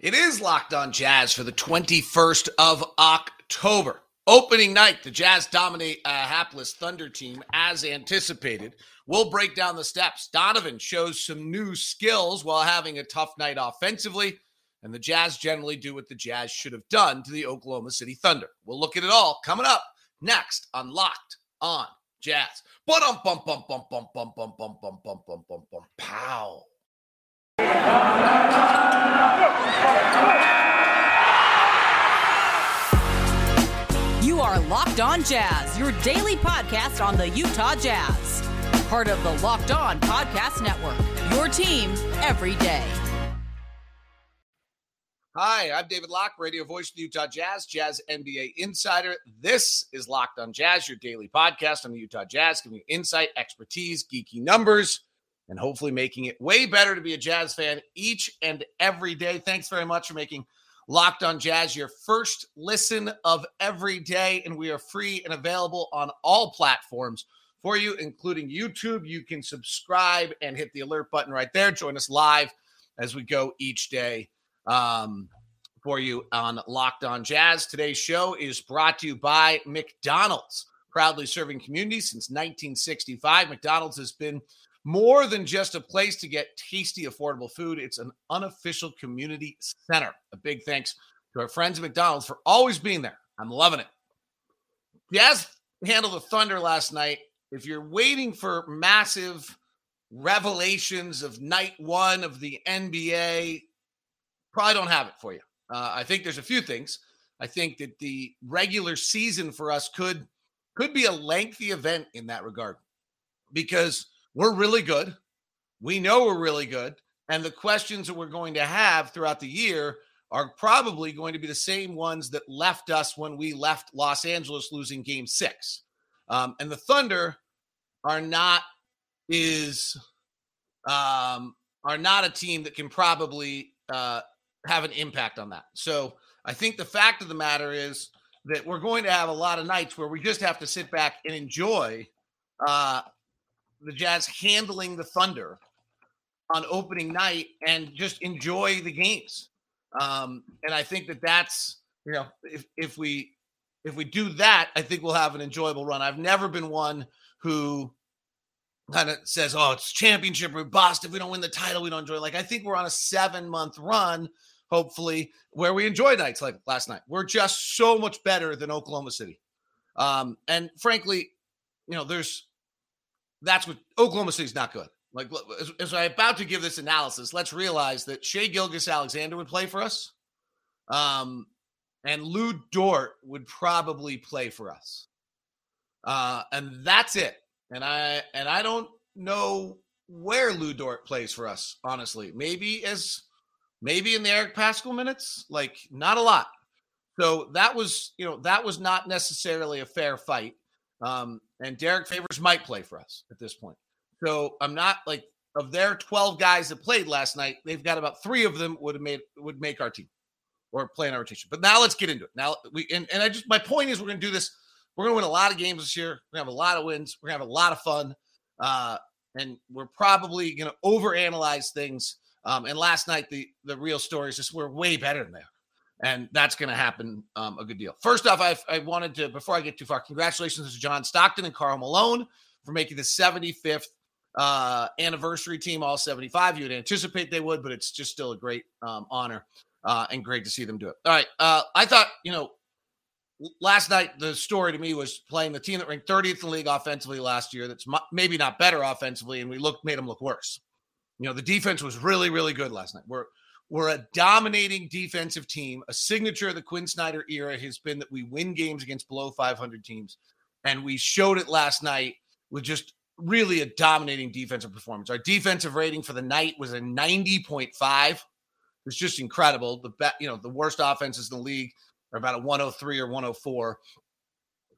It is Locked On Jazz for the 21st of October. Opening night, the Jazz dominate a hapless Thunder team as anticipated. We'll break down the steps. Donovan shows some new skills while having a tough night offensively, and the Jazz generally do what the Jazz should have done to the Oklahoma City Thunder. We'll look at it all coming up next on Locked On Jazz. Pow. You are Locked On Jazz, your daily podcast on the Utah Jazz. Part of the Locked On Podcast Network, your team every day. Hi, I'm David Locke, radio voice of the Utah Jazz, Jazz NBA insider. This is Locked on Jazz, your daily podcast on the Utah Jazz, giving you insight, expertise, geeky numbers, and hopefully making it way better to be a Jazz fan each and every day. Thanks very much for making Locked on Jazz your first listen of every day. And we are free and available on all platforms for you, including YouTube. You can subscribe and hit the alert button right there. Join us live as we go each day um, for you on Locked on Jazz. Today's show is brought to you by McDonald's, proudly serving communities since 1965. McDonald's has been more than just a place to get tasty, affordable food. It's an unofficial community center. A big thanks to our friends at McDonald's for always being there. I'm loving it. Jazz handled the Thunder last night. If you're waiting for massive revelations of night one of the NBA, probably don't have it for you. Uh, I think there's a few things. I think that the regular season for us could could be a lengthy event in that regard because we're really good. We know we're really good. And the questions that we're going to have throughout the year are probably going to be the same ones that left us when we left Los Angeles losing game six. Um, and the Thunder are not is um, are not a team that can probably uh, have an impact on that. So I think the fact of the matter is that we're going to have a lot of nights where we just have to sit back and enjoy uh, the Jazz handling the Thunder on opening night and just enjoy the games. Um, and I think that that's you know if if we if we do that, I think we'll have an enjoyable run. I've never been one who kind of says, "Oh, it's championship or bust. If we don't win the title, we don't enjoy." Like I think we're on a seven month run, hopefully, where we enjoy nights like last night. We're just so much better than Oklahoma City, um, and frankly, you know, there's that's what Oklahoma City's not good. Like as, as I'm about to give this analysis, let's realize that Shai Gilgeous-Alexander would play for us, um, and Lu Dort would probably play for us, uh, and that's it. And I and I don't know where Lu Dort plays for us. Honestly, maybe as maybe in the Eric Paschall minutes, like not a lot. So that was you know that was not necessarily a fair fight. Um, and Derrick Favors might play for us at this point. So I'm not like of their 12 guys that played last night, they've got about three of them would have made would make our team or play in our rotation. But now let's get into it. Now we and, and I just my point is we're gonna do this. We're gonna win a lot of games this year. We're gonna have a lot of wins. We're gonna have a lot of fun. Uh, and we're probably gonna overanalyze things. Um, and last night the the real story is just we're way better than they are and that's going to happen um, a good deal. First off, I, I wanted to before I get too far, congratulations to John Stockton and Karl Malone for making the 75th uh, anniversary team, all 75. You would anticipate they would, but it's just still a great um, honor uh, and great to see them do it. All right, uh, I thought you know last night the story to me was playing the team that ranked 30th in the league offensively last year. That's maybe not better offensively, and we looked made them look worse. You know, the defense was really, really good last night. We're we're a dominating defensive team. A signature of the Quin Snyder era has been that we win games against below 500 teams. And we showed it last night with just really a dominating defensive performance. Our defensive rating for the night was a 90.5. It's just incredible. The be- you know, the worst offenses in the league are about a 103 or 104.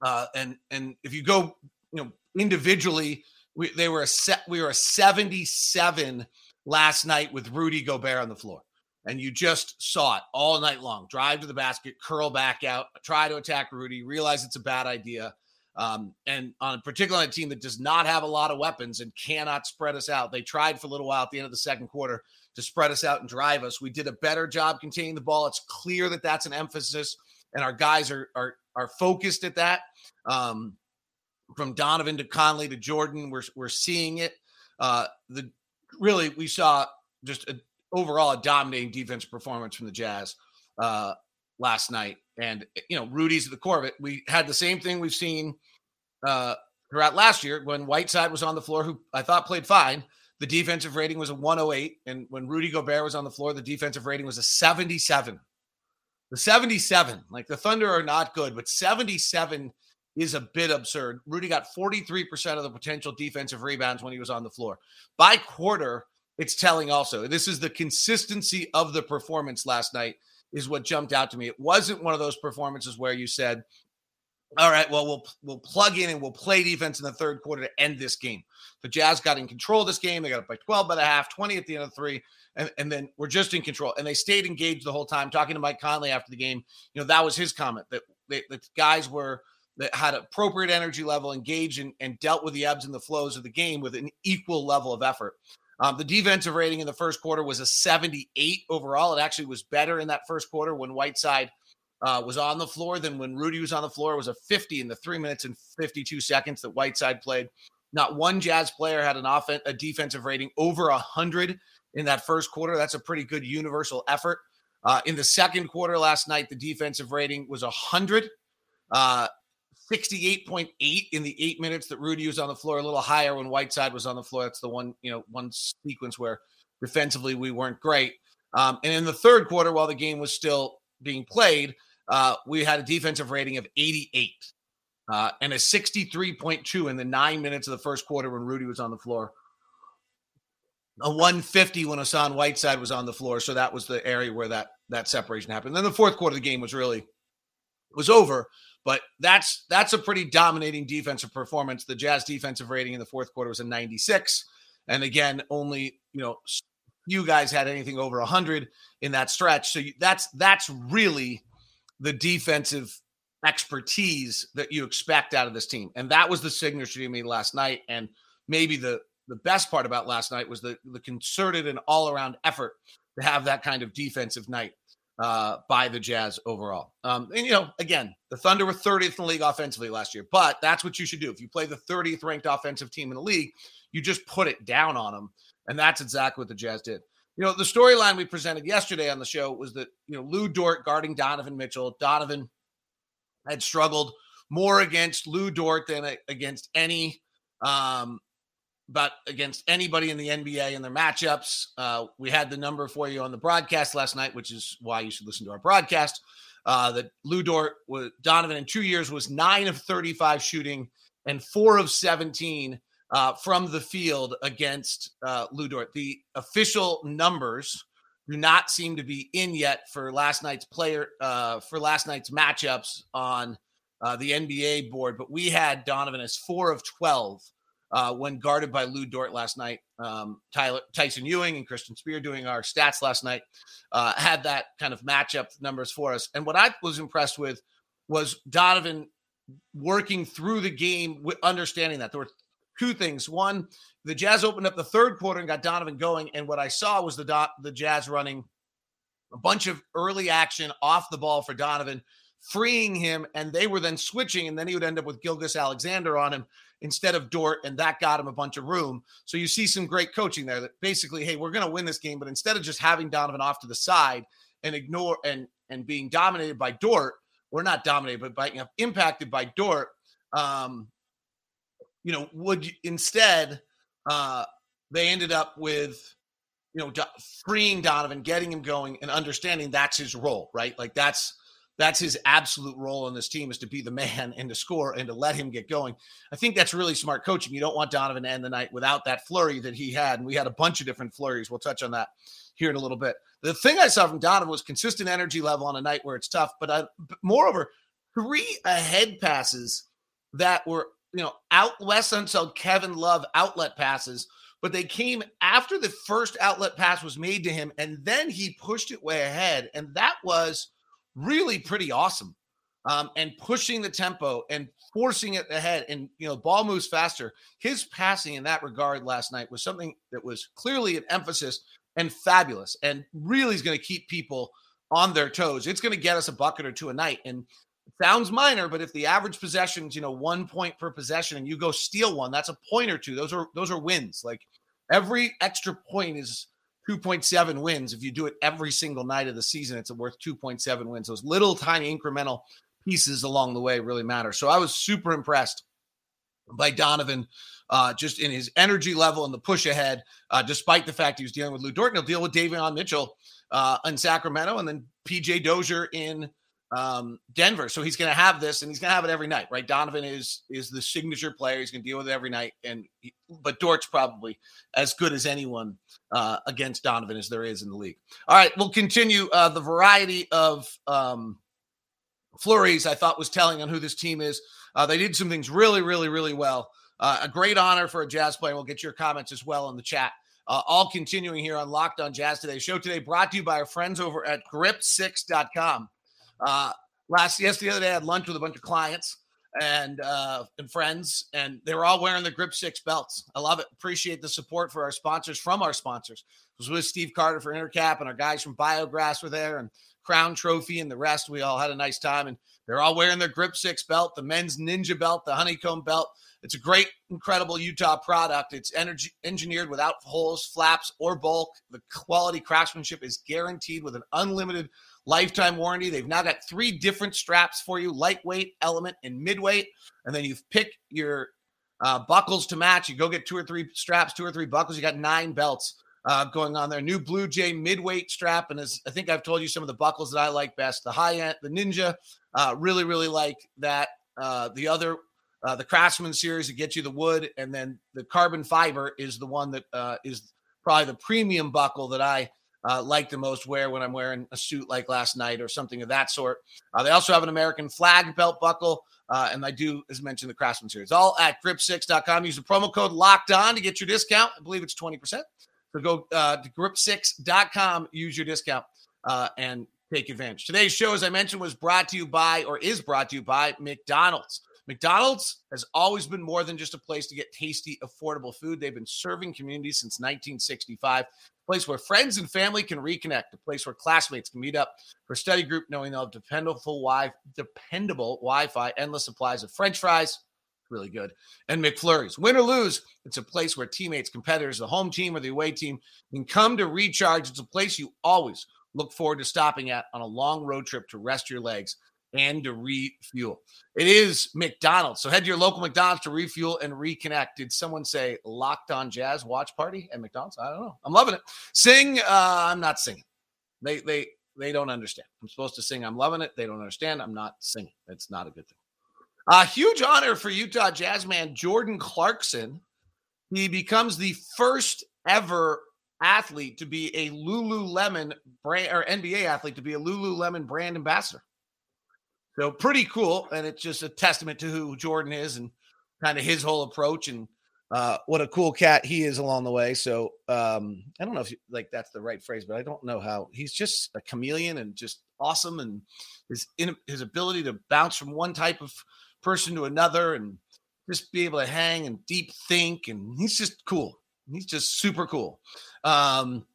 Uh, and and if you go, you know, individually, we, they were a set. We were a 77 last night with Rudy Gobert on the floor and you just saw it all night long. Drive to the basket, curl back out, try to attack Rudy, realize it's a bad idea. Um, and on a team that does not have a lot of weapons and cannot spread us out. They tried for a little while at the end of the second quarter to spread us out and drive us. We did a better job containing the ball. It's clear that that's an emphasis, and our guys are are are focused at that. Um, from Donovan to Conley to Jordan, we're we're seeing it. Uh, the really we saw just a, overall a dominating defensive performance from the Jazz uh, last night. And you know, Rudy's at the core of it. We had the same thing we've seen uh, throughout last year when Whiteside was on the floor, who I thought played fine. The defensive rating was a 108, and when Rudy Gobert was on the floor, the defensive rating was a 77. The 77, like the Thunder are not good, but 77 is a bit absurd. Rudy got 43% of the potential defensive rebounds when he was on the floor. By quarter, it's telling also. This is the consistency of the performance last night is what jumped out to me. It wasn't one of those performances where you said, all right, well, we'll we'll plug in and we'll play defense in the third quarter to end this game. The Jazz got in control of this game. They got up by 12 by the half, 20 at the end of three, and, and then we're just in control. And they stayed engaged the whole time. Talking to Mike Conley after the game, you know, that was his comment that they, the guys were that had appropriate energy level, engaged and, and dealt with the ebbs and the flows of the game with an equal level of effort. Um, the defensive rating in the first quarter was a 78 overall. It actually was better in that first quarter when Whiteside uh, was on the floor than when Rudy was on the floor. It was a 50 in the three minutes and 52 seconds that Whiteside played. Not one Jazz player had an offense, a defensive rating over 100 in that first quarter. That's a pretty good universal effort. Uh, in the second quarter last night, the defensive rating was 100. Uh, 68.8 in the eight minutes that Rudy was on the floor, a little higher when Whiteside was on the floor. That's the one, you know, one sequence where defensively we weren't great. Um, and in the third quarter, while the game was still being played, uh, we had a defensive rating of 88 uh, and a 63.2 in the nine minutes of the first quarter when Rudy was on the floor. A 150 when Hassan Whiteside was on the floor. So that was the area where that that separation happened. Then the fourth quarter of the game was really was over. But that's that's a pretty dominating defensive performance. The Jazz defensive rating in the fourth quarter was a 96. And again, only, you know, you guys had anything over 100 in that stretch. So you, that's that's really the defensive expertise that you expect out of this team. And that was the signature to me last night and maybe the the best part about last night was the the concerted and all-around effort to have that kind of defensive night uh, by the Jazz overall. Um, and, you know, again, the Thunder were 30th in the league offensively last year, but that's what you should do. If you play the 30th ranked offensive team in the league, you just put it down on them. And that's exactly what the Jazz did. You know, the storyline we presented yesterday on the show was that, you know, Lu Dort guarding Donovan Mitchell. Donovan had struggled more against Lu Dort than against any um, but against anybody in the NBA in their matchups. Uh, we had the number for you on the broadcast last night, which is why you should listen to our broadcast. Uh, that Lu Dort was Donovan in two years was nine of 35 shooting and four of 17 uh, from the field against uh, Lu Dort. The official numbers do not seem to be in yet for last night's player uh, for last night's matchups on uh, the NBA board, but we had Donovan as four of 12 uh, when guarded by Lu Dort last night. Um, Tyler, Tyson Ewing and Christian Spear doing our stats last night uh, had that kind of matchup numbers for us. And what I was impressed with was Donovan working through the game, with understanding that there were two things. One, the Jazz opened up the third quarter and got Donovan going, and what I saw was the Do- the Jazz running a bunch of early action off the ball for Donovan, freeing him, and they were then switching, and then he would end up with Gilgeous-Alexander on him instead of Dort, and that got him a bunch of room. So you see some great coaching there that basically, hey, we're going to win this game, but instead of just having Donovan off to the side and ignore and and being dominated by Dort, we're not dominated, but by you know, impacted by Dort. Um, you know, would you, instead uh, they ended up with you know freeing Donovan, getting him going, and understanding that's his role, right? Like that's that's his absolute role on this team is to be the man and to score and to let him get going. I think that's really smart coaching. You don't want Donovan to end the night without that flurry that he had. And we had a bunch of different flurries. We'll touch on that here in a little bit. The thing I saw from Donovan was consistent energy level on a night where it's tough, but I, moreover, three ahead passes that were, you know, out Wes Unseld Kevin Love outlet passes, but they came after the first outlet pass was made to him, and then he pushed it way ahead. And that was – really pretty awesome. um, and pushing the tempo and forcing it ahead and you know ball moves faster. His passing in that regard last night was something that was clearly an emphasis and fabulous and really is going to keep people on their toes. It's going to get us a bucket or two a night and sounds minor but if the average possessions you know one point per possession and you go steal one that's a point or two. Those are those are wins. Like every extra point is 2.7 wins if you do it every single night of the season it's worth 2.7 wins those little tiny incremental pieces along the way really matter. So I was super impressed by Donovan, uh, just in his energy level and the push ahead, uh, despite the fact he was dealing with Lu Dort. He'll deal with Davion Mitchell uh, in Sacramento and then PJ Dozier in um, Denver. So he's going to have this, and he's going to have it every night, right? Donovan is is the signature player. He's going to deal with it every night, and he, but Dort's probably as good as anyone uh, against Donovan as there is in the league. All right, we'll continue uh, the variety of um, flurries I thought was telling on who this team is. Uh, they did some things really, really, really well. Uh, a great honor for a Jazz player. We'll get your comments as well in the chat. Uh, all continuing here on Locked on Jazz today. Show today brought to you by our friends over at grip6.com. Uh, last, yes, the other day I had lunch with a bunch of clients and uh, and friends, and they were all wearing the Grip Six belts. I love it. Appreciate the support for our sponsors from our sponsors. Was with Steve Carter for Intercap, and our guys from Biograss were there, and Crown Trophy and the rest. We all had a nice time, and they're all wearing their Grip Six belt, the men's Ninja belt, the Honeycomb belt. It's a great, incredible Utah product. It's energy engineered without holes, flaps, or bulk. The quality craftsmanship is guaranteed with an unlimited lifetime warranty. They've now got three different straps for you: lightweight, element, and midweight. And then you pick your uh, buckles to match. You go get two or three straps, two or three buckles. You got nine belts uh, going on there. New Blue Jay midweight strap, and as I think I've told you, some of the buckles that I like best. The high end, the Ninja, uh, really, really like that. Uh, the other, uh, the Craftsman series that gets you the wood, and then the carbon fiber is the one that uh, is probably the premium buckle that I uh, like the most wear when I'm wearing a suit like last night or something of that sort. Uh, they also have an American flag belt buckle. Uh, and I do, as mentioned, the Craftsman series. All at grip6.com. Use the promo code locked on to get your discount. I believe it's 20%. So go uh, to grip6.com, use your discount, and take advantage. Today's show, as I mentioned, was brought to you by or is brought to you by McDonald's. McDonald's has always been more than just a place to get tasty, affordable food. They've been serving communities since 1965. A place where friends and family can reconnect, a place where classmates can meet up for study group, knowing they'll have dependable, wi- dependable Wi-Fi, endless supplies of French fries, really good. And McFlurries, win or lose, it's a place where teammates, competitors, the home team or the away team can come to recharge. It's a place you always look forward to stopping at on a long road trip to rest your legs and to refuel. It is McDonald's. So head to your local McDonald's to refuel and reconnect. Did someone say locked on jazz watch party at McDonald's? I don't know. I'm loving it. Sing. Uh, I'm not singing. They they they don't understand. I'm supposed to sing. I'm loving it. They don't understand. I'm not singing. It's not a good thing. A huge honor for Utah Jazz man Jordan Clarkson. He becomes the first ever athlete to be a Lululemon brand or NBA athlete to be a Lululemon brand ambassador. So pretty cool, and it's just a testament to who Jordan is and kind of his whole approach and uh, what a cool cat he is along the way. So um, I don't know if like that's the right phrase, but I don't know how he's just a chameleon and just awesome, and his in, his ability to bounce from one type of person to another and just be able to hang and deep think. And he's just cool. He's just super cool. Um,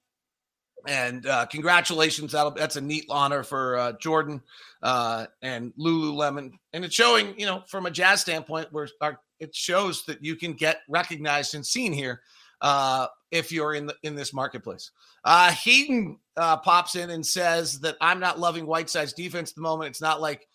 and uh, congratulations. That'll, that's a neat honor for uh, Jordan uh, and Lululemon. And it's showing, you know, from a jazz standpoint, where our, it shows that you can get recognized and seen here uh, if you're in the, in this marketplace. Uh, Hayden uh, pops in and says that I'm not loving Whiteside's defense at the moment. It's not like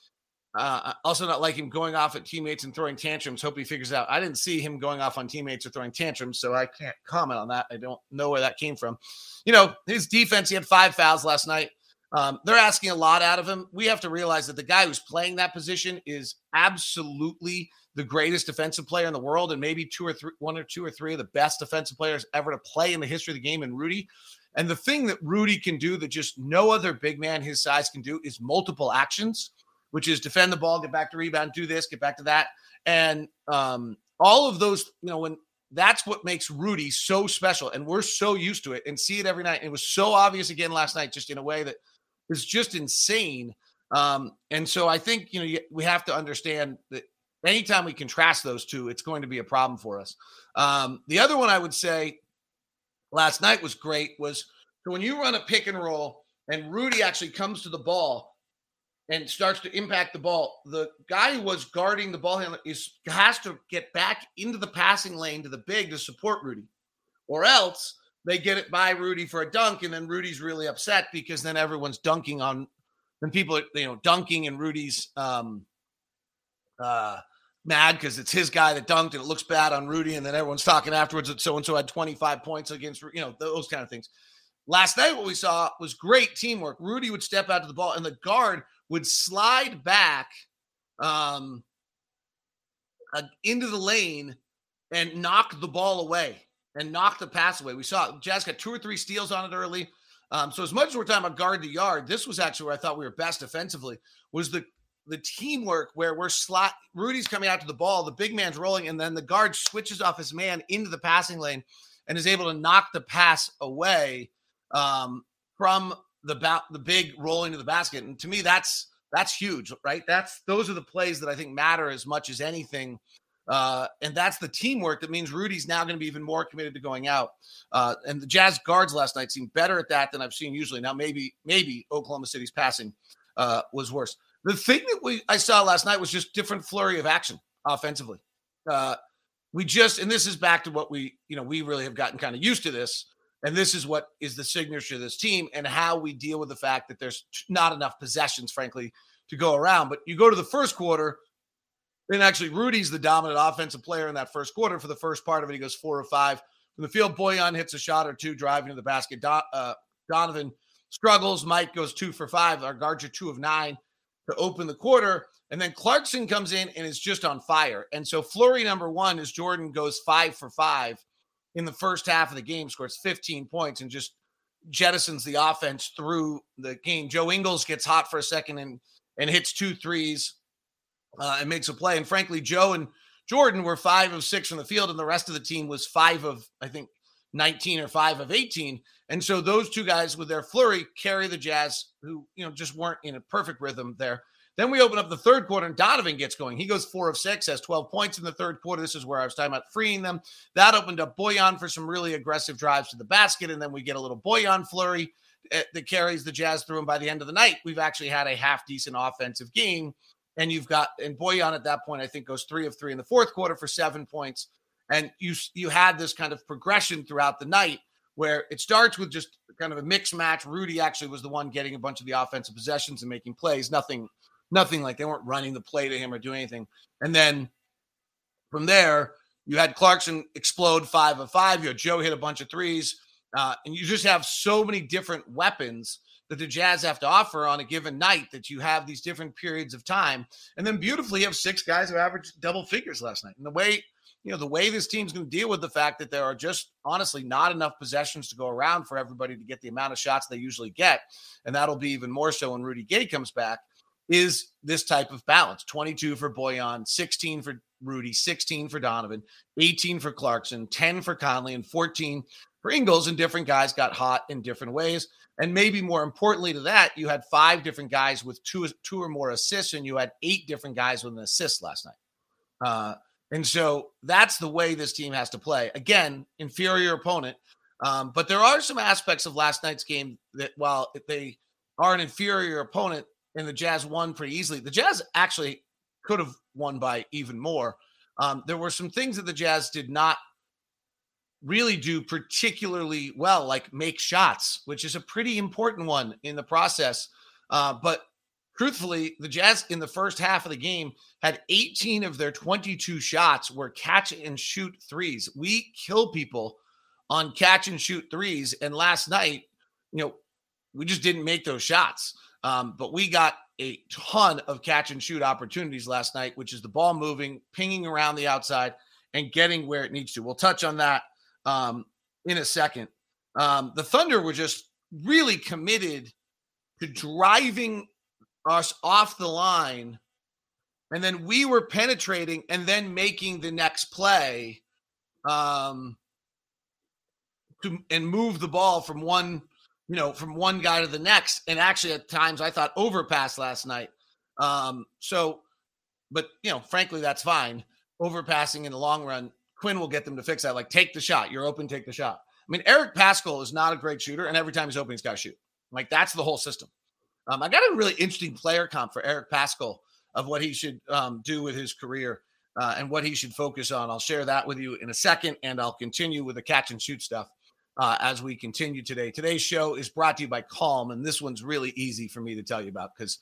uh, also, not like him going off at teammates and throwing tantrums. Hope he figures out. I didn't see him going off on teammates or throwing tantrums, so I can't comment on that. I don't know where that came from. You know, his defense, he had five fouls last night. Um, they're asking a lot out of him. We have to realize that the guy who's playing that position is absolutely the greatest defensive player in the world, and maybe two or three, one or two or three of the best defensive players ever to play in the history of the game. And Rudy, and the thing that Rudy can do that just no other big man his size can do is multiple actions which is defend the ball, get back to rebound, do this, get back to that. And um, all of those, you know, when that's what makes Rudy so special. And we're so used to it and see it every night. It was so obvious again last night, just in a way that is just insane Um, and so I think you know we have to understand that anytime we contrast those two, it's going to be a problem for us. Um, the other one I would say last night was great was when you run a pick and roll and Rudy actually comes to the ball and starts to impact the ball, the guy who was guarding the ball handler is has to get back into the passing lane to the big to support Rudy, or else they get it by Rudy for a dunk, and then Rudy's really upset because then everyone's dunking on, then people are you know dunking and Rudy's um uh mad because it's his guy that dunked and it looks bad on Rudy, and then everyone's talking afterwards that so and so had 25 points against you know those kind of things. Last night, what we saw was great teamwork. Rudy would step out to the ball, and the guard would slide back um, uh, into the lane and knock the ball away and knock the pass away. We saw Jazz got two or three steals on it early. Um, so as much as we're talking about guard the yard, this was actually where I thought we were best defensively. Was the the teamwork where we're slot Rudy's coming out to the ball, the big man's rolling, and then the guard switches off his man into the passing lane and is able to knock the pass away um, from the ba- the big rolling to the basket. And to me, that's that's huge, right? That's those are the plays that I think matter as much as anything. Uh, and that's the teamwork that means Rudy's now going to be even more committed to going out. Uh, and the Jazz guards last night seemed better at that than I've seen usually. Now, maybe maybe Oklahoma City's passing uh, was worse. The thing that we I saw last night was just different flurry of action offensively. Uh, we just and this is back to what we you know we really have gotten kind of used to this, and this is what is the signature of this team and how we deal with the fact that there's not enough possessions, frankly, to go around. But you go to the first quarter, and actually Rudy's the dominant offensive player in that first quarter. For the first part of it, he goes four or five from the field. Bojan hits a shot or two driving to the basket. Do, uh, Donovan struggles. Mike goes two for five. Our guards are two of nine to open the quarter. And then Clarkson comes in and is just on fire. And so flurry number one is Jordan goes five for five in the first half of the game, scores 15 points and just jettisons the offense through the game. Joe Ingles gets hot for a second and and hits two threes uh, and makes a play. And frankly, Joe and Jordan were five of six from the field, and the rest of the team was five of, I think, 19 or five of 18. And so those two guys with their flurry carry the Jazz, who, you know, just weren't in a perfect rhythm there. Then we open up the third quarter and Donovan gets going. He goes four of six, has 12 points in the third quarter. This is where I was talking about freeing them. That opened up Bojan for some really aggressive drives to the basket. And then we get a little Bojan flurry eh, that carries the Jazz through. And by the end of the night, we've actually had a half decent offensive game. And you've got, and Bojan at that point, I think goes three of three in the fourth quarter for seven points. And you, you had this kind of progression throughout the night where it starts with just kind of a mixed match. Rudy actually was the one getting a bunch of the offensive possessions and making plays. Nothing, nothing like they weren't running the play to him or doing anything. And then from there, you had Clarkson explode five of five. You had Joe hit a bunch of threes. Uh, and you just have so many different weapons that the Jazz have to offer on a given night that you have these different periods of time. And then beautifully, you have six guys who averaged double figures last night. And the way you know, the way this team's going to deal with the fact that there are just honestly not enough possessions to go around for everybody to get the amount of shots they usually get. And that'll be even more so when Rudy Gay comes back, is this type of balance 22 for Bojan, 16 for Rudy, 16 for Donovan, 18 for Clarkson, 10 for Conley, and 14 for Ingles. And different guys got hot in different ways. And maybe more importantly to that, you had five different guys with two, two or more assists, and you had eight different guys with an assist last night. Uh, and so that's the way this team has to play. Again, inferior opponent. Um, but there are some aspects of last night's game that, while they are an inferior opponent and the Jazz won pretty easily, the Jazz actually could have won by even more. Um, there were some things that the Jazz did not really do particularly well, like make shots, which is a pretty important one in the process. Uh, but truthfully, the Jazz in the first half of the game had 18 of their 22 shots were catch and shoot threes. We kill people on catch and shoot threes. And last night, you know, we just didn't make those shots. Um, but we got a ton of catch and shoot opportunities last night, which is the ball moving, pinging around the outside, and getting where it needs to. We'll touch on that um, in a second. Um, the Thunder were just really committed to driving us off the line and then we were penetrating and then making the next play um to and move the ball from one you know, from one guy to the next. And actually, at times, I thought overpass last night. Um, so, but you know, frankly, that's fine. Overpassing in the long run, Quin will get them to fix that. Like, take the shot. You're open, take the shot. I mean, Eric Paschall is not a great shooter, and every time he's open, he's got to shoot. Like, that's the whole system. Um, I got a really interesting player comp for Eric Paschall of what he should um, do with his career uh, and what he should focus on. I'll share that with you in a second, and I'll continue with the catch and shoot stuff uh, as we continue today. Today's show is brought to you by Calm, and this one's really easy for me to tell you about because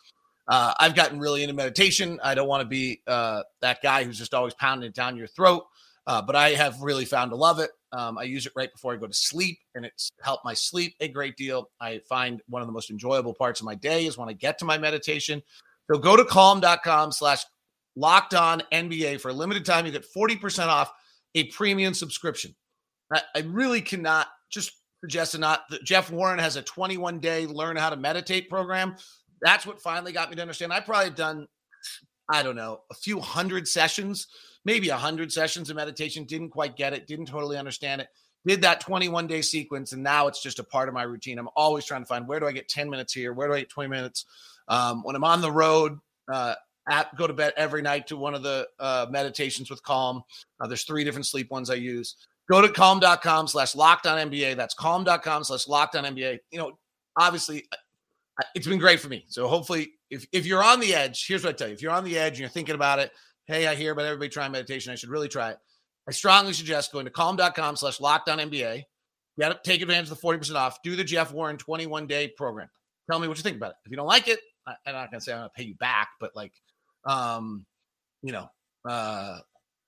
uh, I've gotten really into meditation. I don't want to be uh, that guy who's just always pounding it down your throat, uh, but I have really found to love it. Um, I use it right before I go to sleep, and it's helped my sleep a great deal. I find one of the most enjoyable parts of my day is when I get to my meditation. So go to calm.com slash locked on NBA for a limited time. You get 40% off a premium subscription. I, I really cannot just suggest not. Jeff Warren has a 21 day learn how to meditate program. That's what finally got me to understand. I probably done, I don't know, a few hundred sessions, maybe a hundred sessions of meditation. Didn't quite get it. Didn't totally understand it. Did that 21 day sequence, and now it's just a part of my routine. I'm always trying to find where do I get 10 minutes here? Where do I get 20 minutes? Um, when I'm on the road, uh, at, go to bed every night to one of the uh, meditations with Calm. Uh, there's three different sleep ones I use. Go to calm.com slash locked on NBA. That's calm.com slash locked on NBA. You know, obviously, it's been great for me. So hopefully, if, if you're on the edge, here's what I tell you. If you're on the edge and you're thinking about it, hey, I hear about everybody trying meditation. I should really try it. I strongly suggest going to calm.com slash locked on NBA. Get take advantage of the 40% off. Do the Jeff Warren 21 day program. Tell me what you think about it. If you don't like it, I, I'm not going to say I'm going to pay you back, but like, um, you know, uh,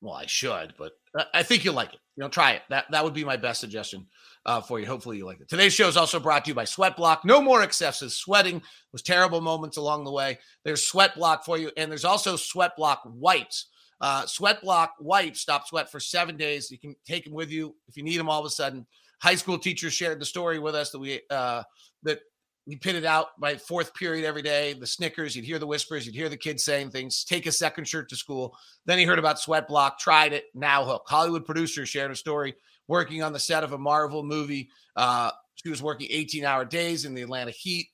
well, I should, but I think you'll like it. You know, try it. That that would be my best suggestion uh, for you. Hopefully, you like it. Today's show is also brought to you by Sweat Block. No more excesses. Sweating was terrible moments along the way. There's Sweat Block for you, and there's also Sweat Block wipes. Uh, sweat Block wipes stop sweat for seven days. You can take them with you if you need them all of a sudden. High school teachers shared the story with us that we uh, that you pit it out by fourth period every day. The Snickers, you'd hear the whispers, you'd hear the kids saying things. Take a second shirt to school. Then he heard about Sweat Block, tried it. Now hook. Hollywood producer shared a story working on the set of a Marvel movie. Uh, she was working 18 hour days in the Atlanta heat.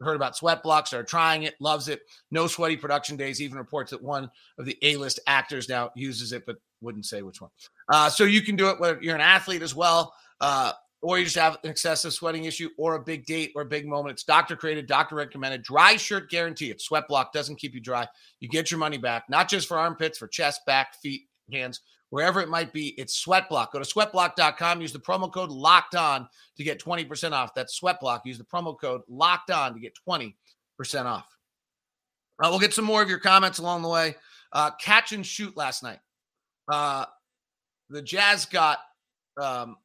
Heard about Sweat Block, started trying it, loves it. No sweaty production days. Even reports that one of the A list actors now uses it, but wouldn't say which one. Uh, so you can do it whether you're an athlete as well. Uh, or you just have an excessive sweating issue or a big date or a big moment. It's doctor created, doctor recommended, dry shirt guarantee. It's sweat block, doesn't keep you dry. You get your money back, not just for armpits, for chest, back, feet, hands, wherever it might be. It's sweat block. Go to sweatblock.com, use the promo code locked on to get 20% off. That's sweat block. Use the promo code locked on to get 20% off. Uh, we'll get some more of your comments along the way. Uh, catch and shoot last night. Uh, the Jazz got um,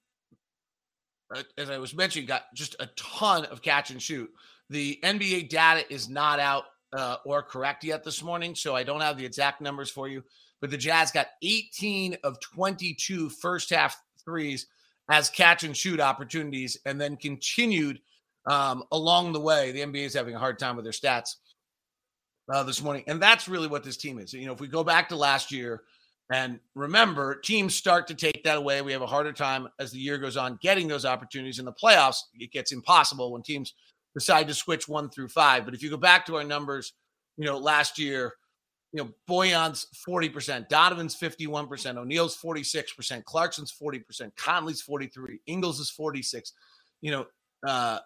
as I was mentioning, got just a ton of catch and shoot. The NBA data is not out uh, or correct yet this morning, so I don't have the exact numbers for you. But the Jazz got 18 of 22 first half threes as catch and shoot opportunities, and then continued um, along the way. The NBA is having a hard time with their stats uh, this morning, and that's really what this team is. You know, if we go back to last year, and remember, teams start to take that away. We have a harder time as the year goes on getting those opportunities in the playoffs. It gets impossible when teams decide to switch one through five. But if you go back to our numbers, you know, last year, you know, Bojan's 40%, Donovan's 51%, O'Neale's 46%, Clarkson's 40%, Conley's 43, Ingles is 46. You know, uh,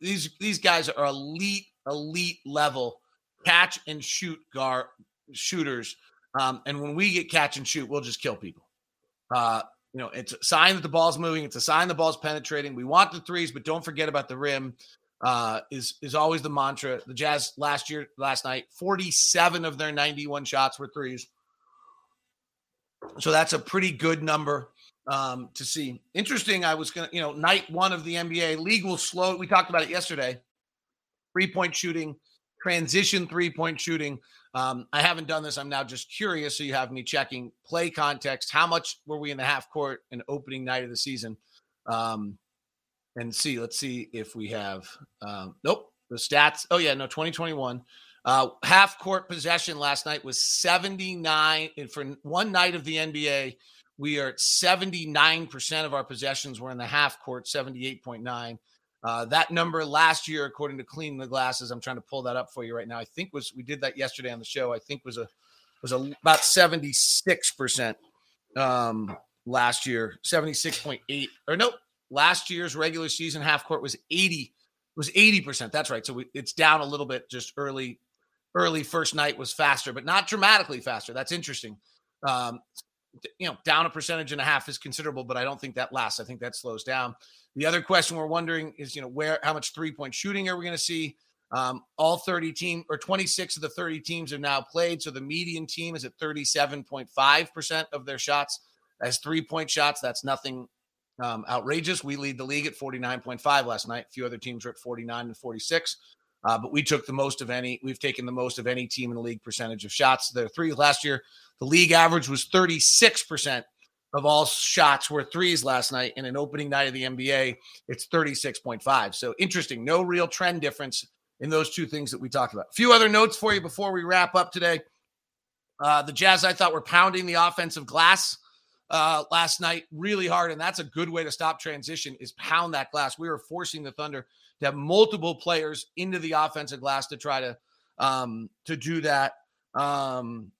these these guys are elite, elite level catch and shoot guard shooters um, and when we get catch and shoot, we'll just kill people. Uh, you know, it's a sign that the ball's moving. It's a sign the ball's penetrating. We want the threes, but don't forget about the rim. Uh, is is always the mantra. The Jazz last year, last night, 47 of their 91 shots were threes. So that's a pretty good number um, to see. Interesting. I was gonna, you know, night one of the NBA league will slow. We talked about it yesterday. Three point shooting, transition three point shooting um, I haven't done this. I'm now just curious. So you have me checking play context. How much were we in the half court in opening night of the season? Um, and see, let's see if we have. Um, nope, the stats. Oh yeah, no, 2021. Uh, half court possession last night was 79. And for one night of the NBA, we are at 79% of our possessions were in the half court, 78.9. Uh, that number last year, according to Cleaning the Glass, I'm trying to pull that up for you right now. I think was we did that yesterday on the show. I think was a was a, about 76 percent um, last year, 76.8 or nope. Last year's regular season half court was 80 was 80 percent. That's right. So we, it's down a little bit. Just early early first night was faster, but not dramatically faster. That's interesting. Um, you know, down a percentage and a half is considerable, but I don't think that lasts. I think that slows down. The other question we're wondering is, you know, where how much three point shooting are we going to see? Um, all 30 team or 26 of the 30 teams have now played. So the median team is at 37.5% of their shots as three point shots. That's nothing um, outrageous. We lead the league at 49.5 last night. A few other teams are at 49 and 46. Uh, but we took the most of any. We've taken the most of any team in the league percentage of shots. The three last year, the league average was 36% of all shots were threes last night. In an opening night of the NBA, it's 36.5. So interesting. No real trend difference in those two things that we talked about. A few other notes for you before we wrap up today. Uh, the Jazz, I thought, were pounding the offensive glass uh, last night really hard, and that's a good way to stop transition. Is pound that glass. We were forcing the Thunder to have multiple players into the offensive glass to try to um, to do that. Um,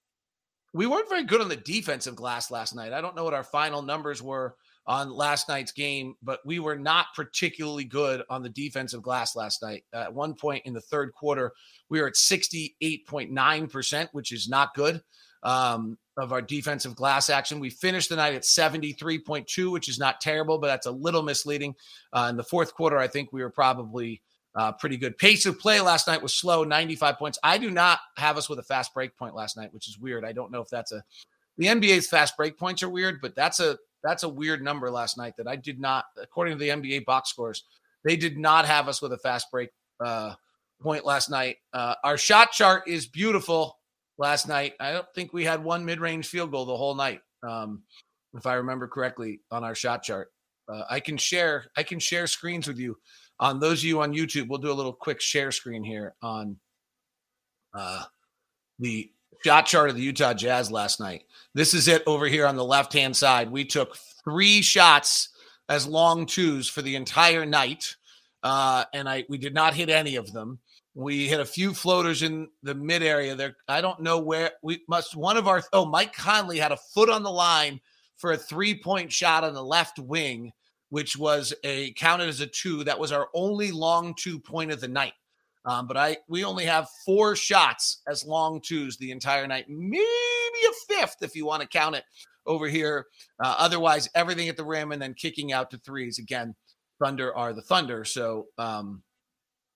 we weren't very good on the defensive glass last night. I don't know what our final numbers were on last night's game, but we were not particularly good on the defensive glass last night. At one point in the third quarter, we were at 68.9%, which is not good um, of our defensive glass action. We finished the night at 73.2, which is not terrible, but that's a little misleading. Uh, in the fourth quarter, I think we were probably uh, pretty good. Pace of play last night was slow, 95 points. I do not have us with a fast break point last night, which is weird. I don't know if that's a the NBA's fast break points are weird, but that's a that's a weird number last night that I did not, according to the NBA box scores, they did not have us with a fast break uh, point last night. Uh, our shot chart is beautiful last night. I don't think we had one mid-range field goal the whole night, um, if I remember correctly, on our shot chart. Uh, I can share I can share screens with you on those of you on YouTube. We'll do a little quick share screen here on uh, the shot chart of the Utah Jazz last night. This is it over here on the left hand side. We took three shots as long twos for the entire night, uh, and I we did not hit any of them. We hit a few floaters in the mid area there. I don't know where we must. One of our oh, Mike Conley had a foot on the line for a three point shot on the left wing, which was a counted as a two. That was our only long two point of the night. Um, but I we only have four shots as long twos the entire night, maybe a fifth if you want to count it over here. Uh, otherwise, everything at the rim and then kicking out to threes. Again, Thunder are the Thunder, so um,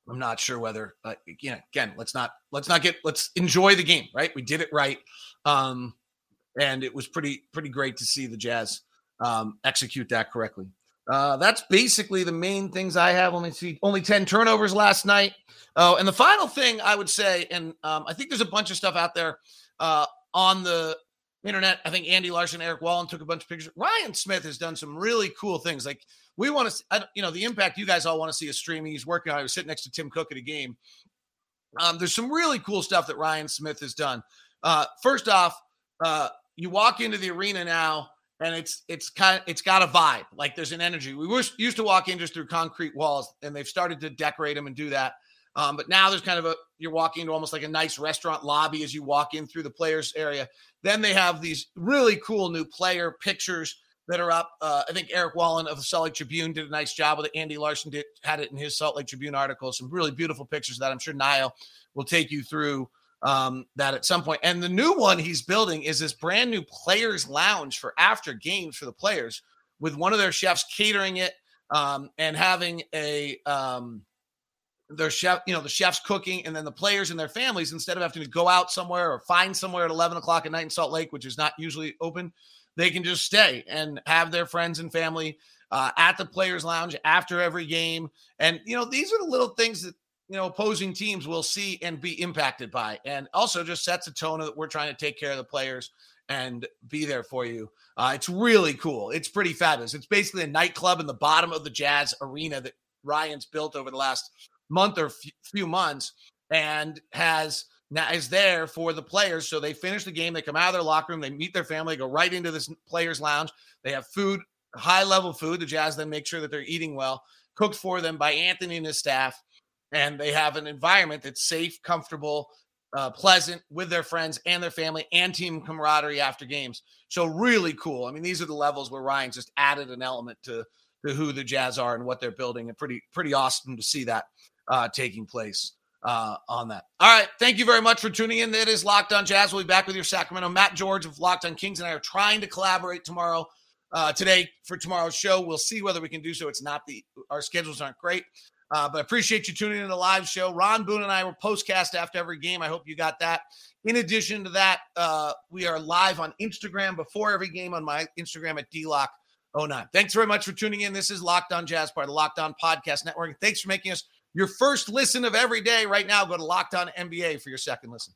I'm not sure whether uh, again, let's not let's not get let's enjoy the game, right? We did it right. Um and it was pretty pretty great to see the Jazz um execute that correctly. Uh, that's basically the main things I have. Let me see. Only 10 turnovers last night. Oh, and the final thing I would say, and um, I think there's a bunch of stuff out there uh, on the internet. I think Andy Larsen, Eric Walden took a bunch of pictures. Ryan Smith has done some really cool things. Like we want to, you know, the impact you guys all want to see is streaming. He's working on. I was sitting next to Tim Cook at a game. Um, there's some really cool stuff that Ryan Smith has done. Uh, first off, uh, you walk into the arena now, and it's it's kind of it's got a vibe. Like there's an energy. We used to walk in just through concrete walls, and they've started to decorate them and do that. Um, but now there's kind of a you're walking into almost like a nice restaurant lobby as you walk in through the players area. Then they have these really cool new player pictures that are up. Uh, I think Eric Walden of the Salt Lake Tribune did a nice job with it. Andy Larsen did had it in his Salt Lake Tribune article. Some really beautiful pictures that I'm sure Niall will take you through um, that at some point. And the new one he's building is this brand new players lounge for after games for the players with one of their chefs catering it um, and having a um, their chef, you know, the chefs cooking, and then the players and their families, instead of having to go out somewhere or find somewhere at 11 o'clock at night in Salt Lake, which is not usually open, they can just stay and have their friends and family uh, at the players lounge after every game. And you know these are the little things that you know opposing teams will see and be impacted by. And also just sets a tone that we're trying to take care of the players and be there for you. Uh, it's really cool. It's pretty fabulous. It's basically a nightclub in the bottom of the jazz arena that ryan's built over the last month or f- few months and has now is there for the players. So they finish the game, they come out of their locker room, they meet their family, go right into this players' lounge. They have food, high level food. The Jazz then make sure that they're eating well. cooked for them by Anthony and his staff. And they have an environment that's safe, comfortable, uh, pleasant with their friends and their family and team camaraderie after games. So really cool. I mean, these are the levels where Ryan just added an element to, to who the Jazz are and what they're building, and pretty pretty awesome to see that uh, taking place uh, on that. All right, thank you very much for tuning in. That is Locked On Jazz. We'll be back with your Sacramento. Matt George of Locked On Kings and I are trying to collaborate tomorrow. Uh, today for tomorrow's show, we'll see whether we can do so. It's not the our schedules aren't great. Uh, but I appreciate you tuning in to the live show. Ron Boone and I will postcast after every game. I hope you got that. In addition to that, uh, we are live on Instagram before every game on my Instagram at DLocke09. Thanks very much for tuning in. This is Locked On Jazz, part of the Locked On Podcast Network. Thanks for making us your first listen of every day. Right now, go to Locked On NBA for your second listen.